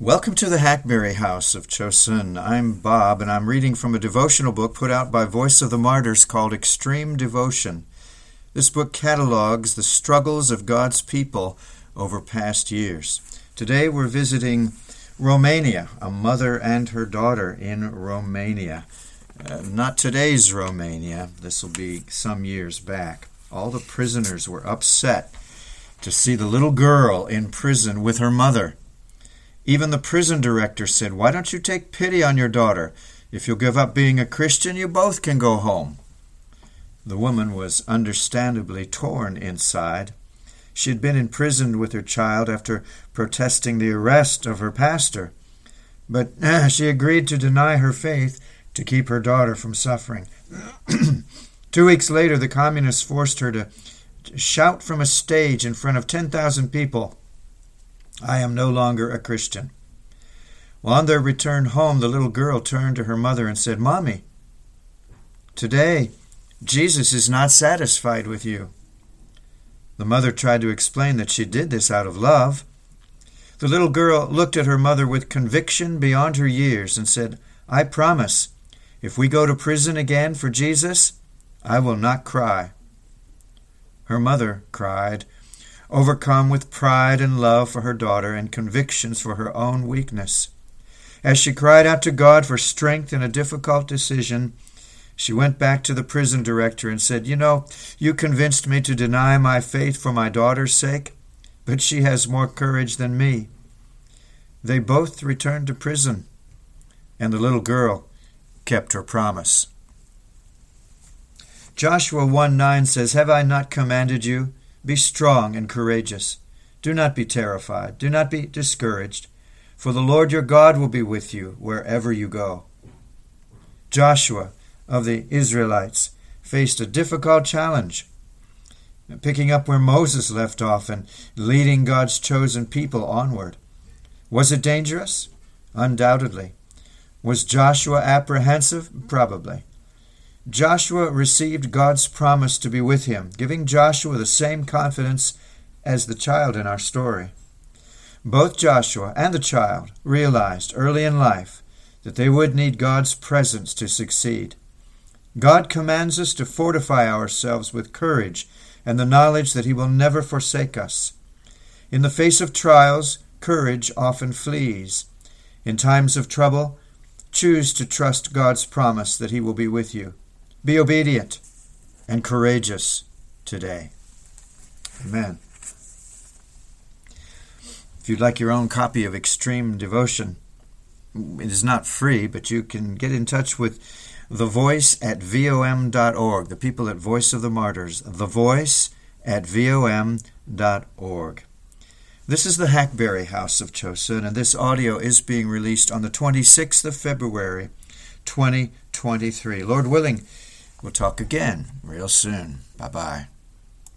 Welcome to the Hackberry House of Chosun. I'm Bob, and I'm reading from a devotional book put out by Voice of the Martyrs called Extreme Devotion. This book catalogs the struggles of God's people over past years. Today we're visiting Romania, a mother and her daughter in Romania. Uh, not today's Romania, this will be some years back. All the prisoners were upset to see the little girl in prison with her mother. Even the prison director said, Why don't you take pity on your daughter? If you'll give up being a Christian, you both can go home. The woman was understandably torn inside. She had been imprisoned with her child after protesting the arrest of her pastor. But uh, she agreed to deny her faith to keep her daughter from suffering. Two weeks later, the communists forced her to shout from a stage in front of 10,000 people, I am no longer a Christian. Well, on their return home, the little girl turned to her mother and said, Mommy, today Jesus is not satisfied with you. The mother tried to explain that she did this out of love. The little girl looked at her mother with conviction beyond her years and said, I promise, if we go to prison again for Jesus, I will not cry. Her mother cried, overcome with pride and love for her daughter and convictions for her own weakness. As she cried out to God for strength in a difficult decision, she went back to the prison director and said, You know, you convinced me to deny my faith for my daughter's sake, but she has more courage than me. They both returned to prison, and the little girl kept her promise. Joshua 1 9 says, Have I not commanded you? Be strong and courageous. Do not be terrified. Do not be discouraged, for the Lord your God will be with you wherever you go. Joshua of the Israelites faced a difficult challenge, picking up where Moses left off and leading God's chosen people onward. Was it dangerous? Undoubtedly. Was Joshua apprehensive? Probably. Joshua received God's promise to be with him, giving Joshua the same confidence as the child in our story. Both Joshua and the child realized early in life that they would need God's presence to succeed. God commands us to fortify ourselves with courage and the knowledge that He will never forsake us. In the face of trials, courage often flees. In times of trouble, choose to trust God's promise that He will be with you. Be obedient and courageous today. Amen. If you'd like your own copy of Extreme Devotion, it is not free, but you can get in touch with the voice at vom.org, the people at Voice of the Martyrs, the voice at vom.org. This is the Hackberry House of Chosun, and this audio is being released on the 26th of February, 2023. Lord willing, We'll talk again real soon. Bye bye.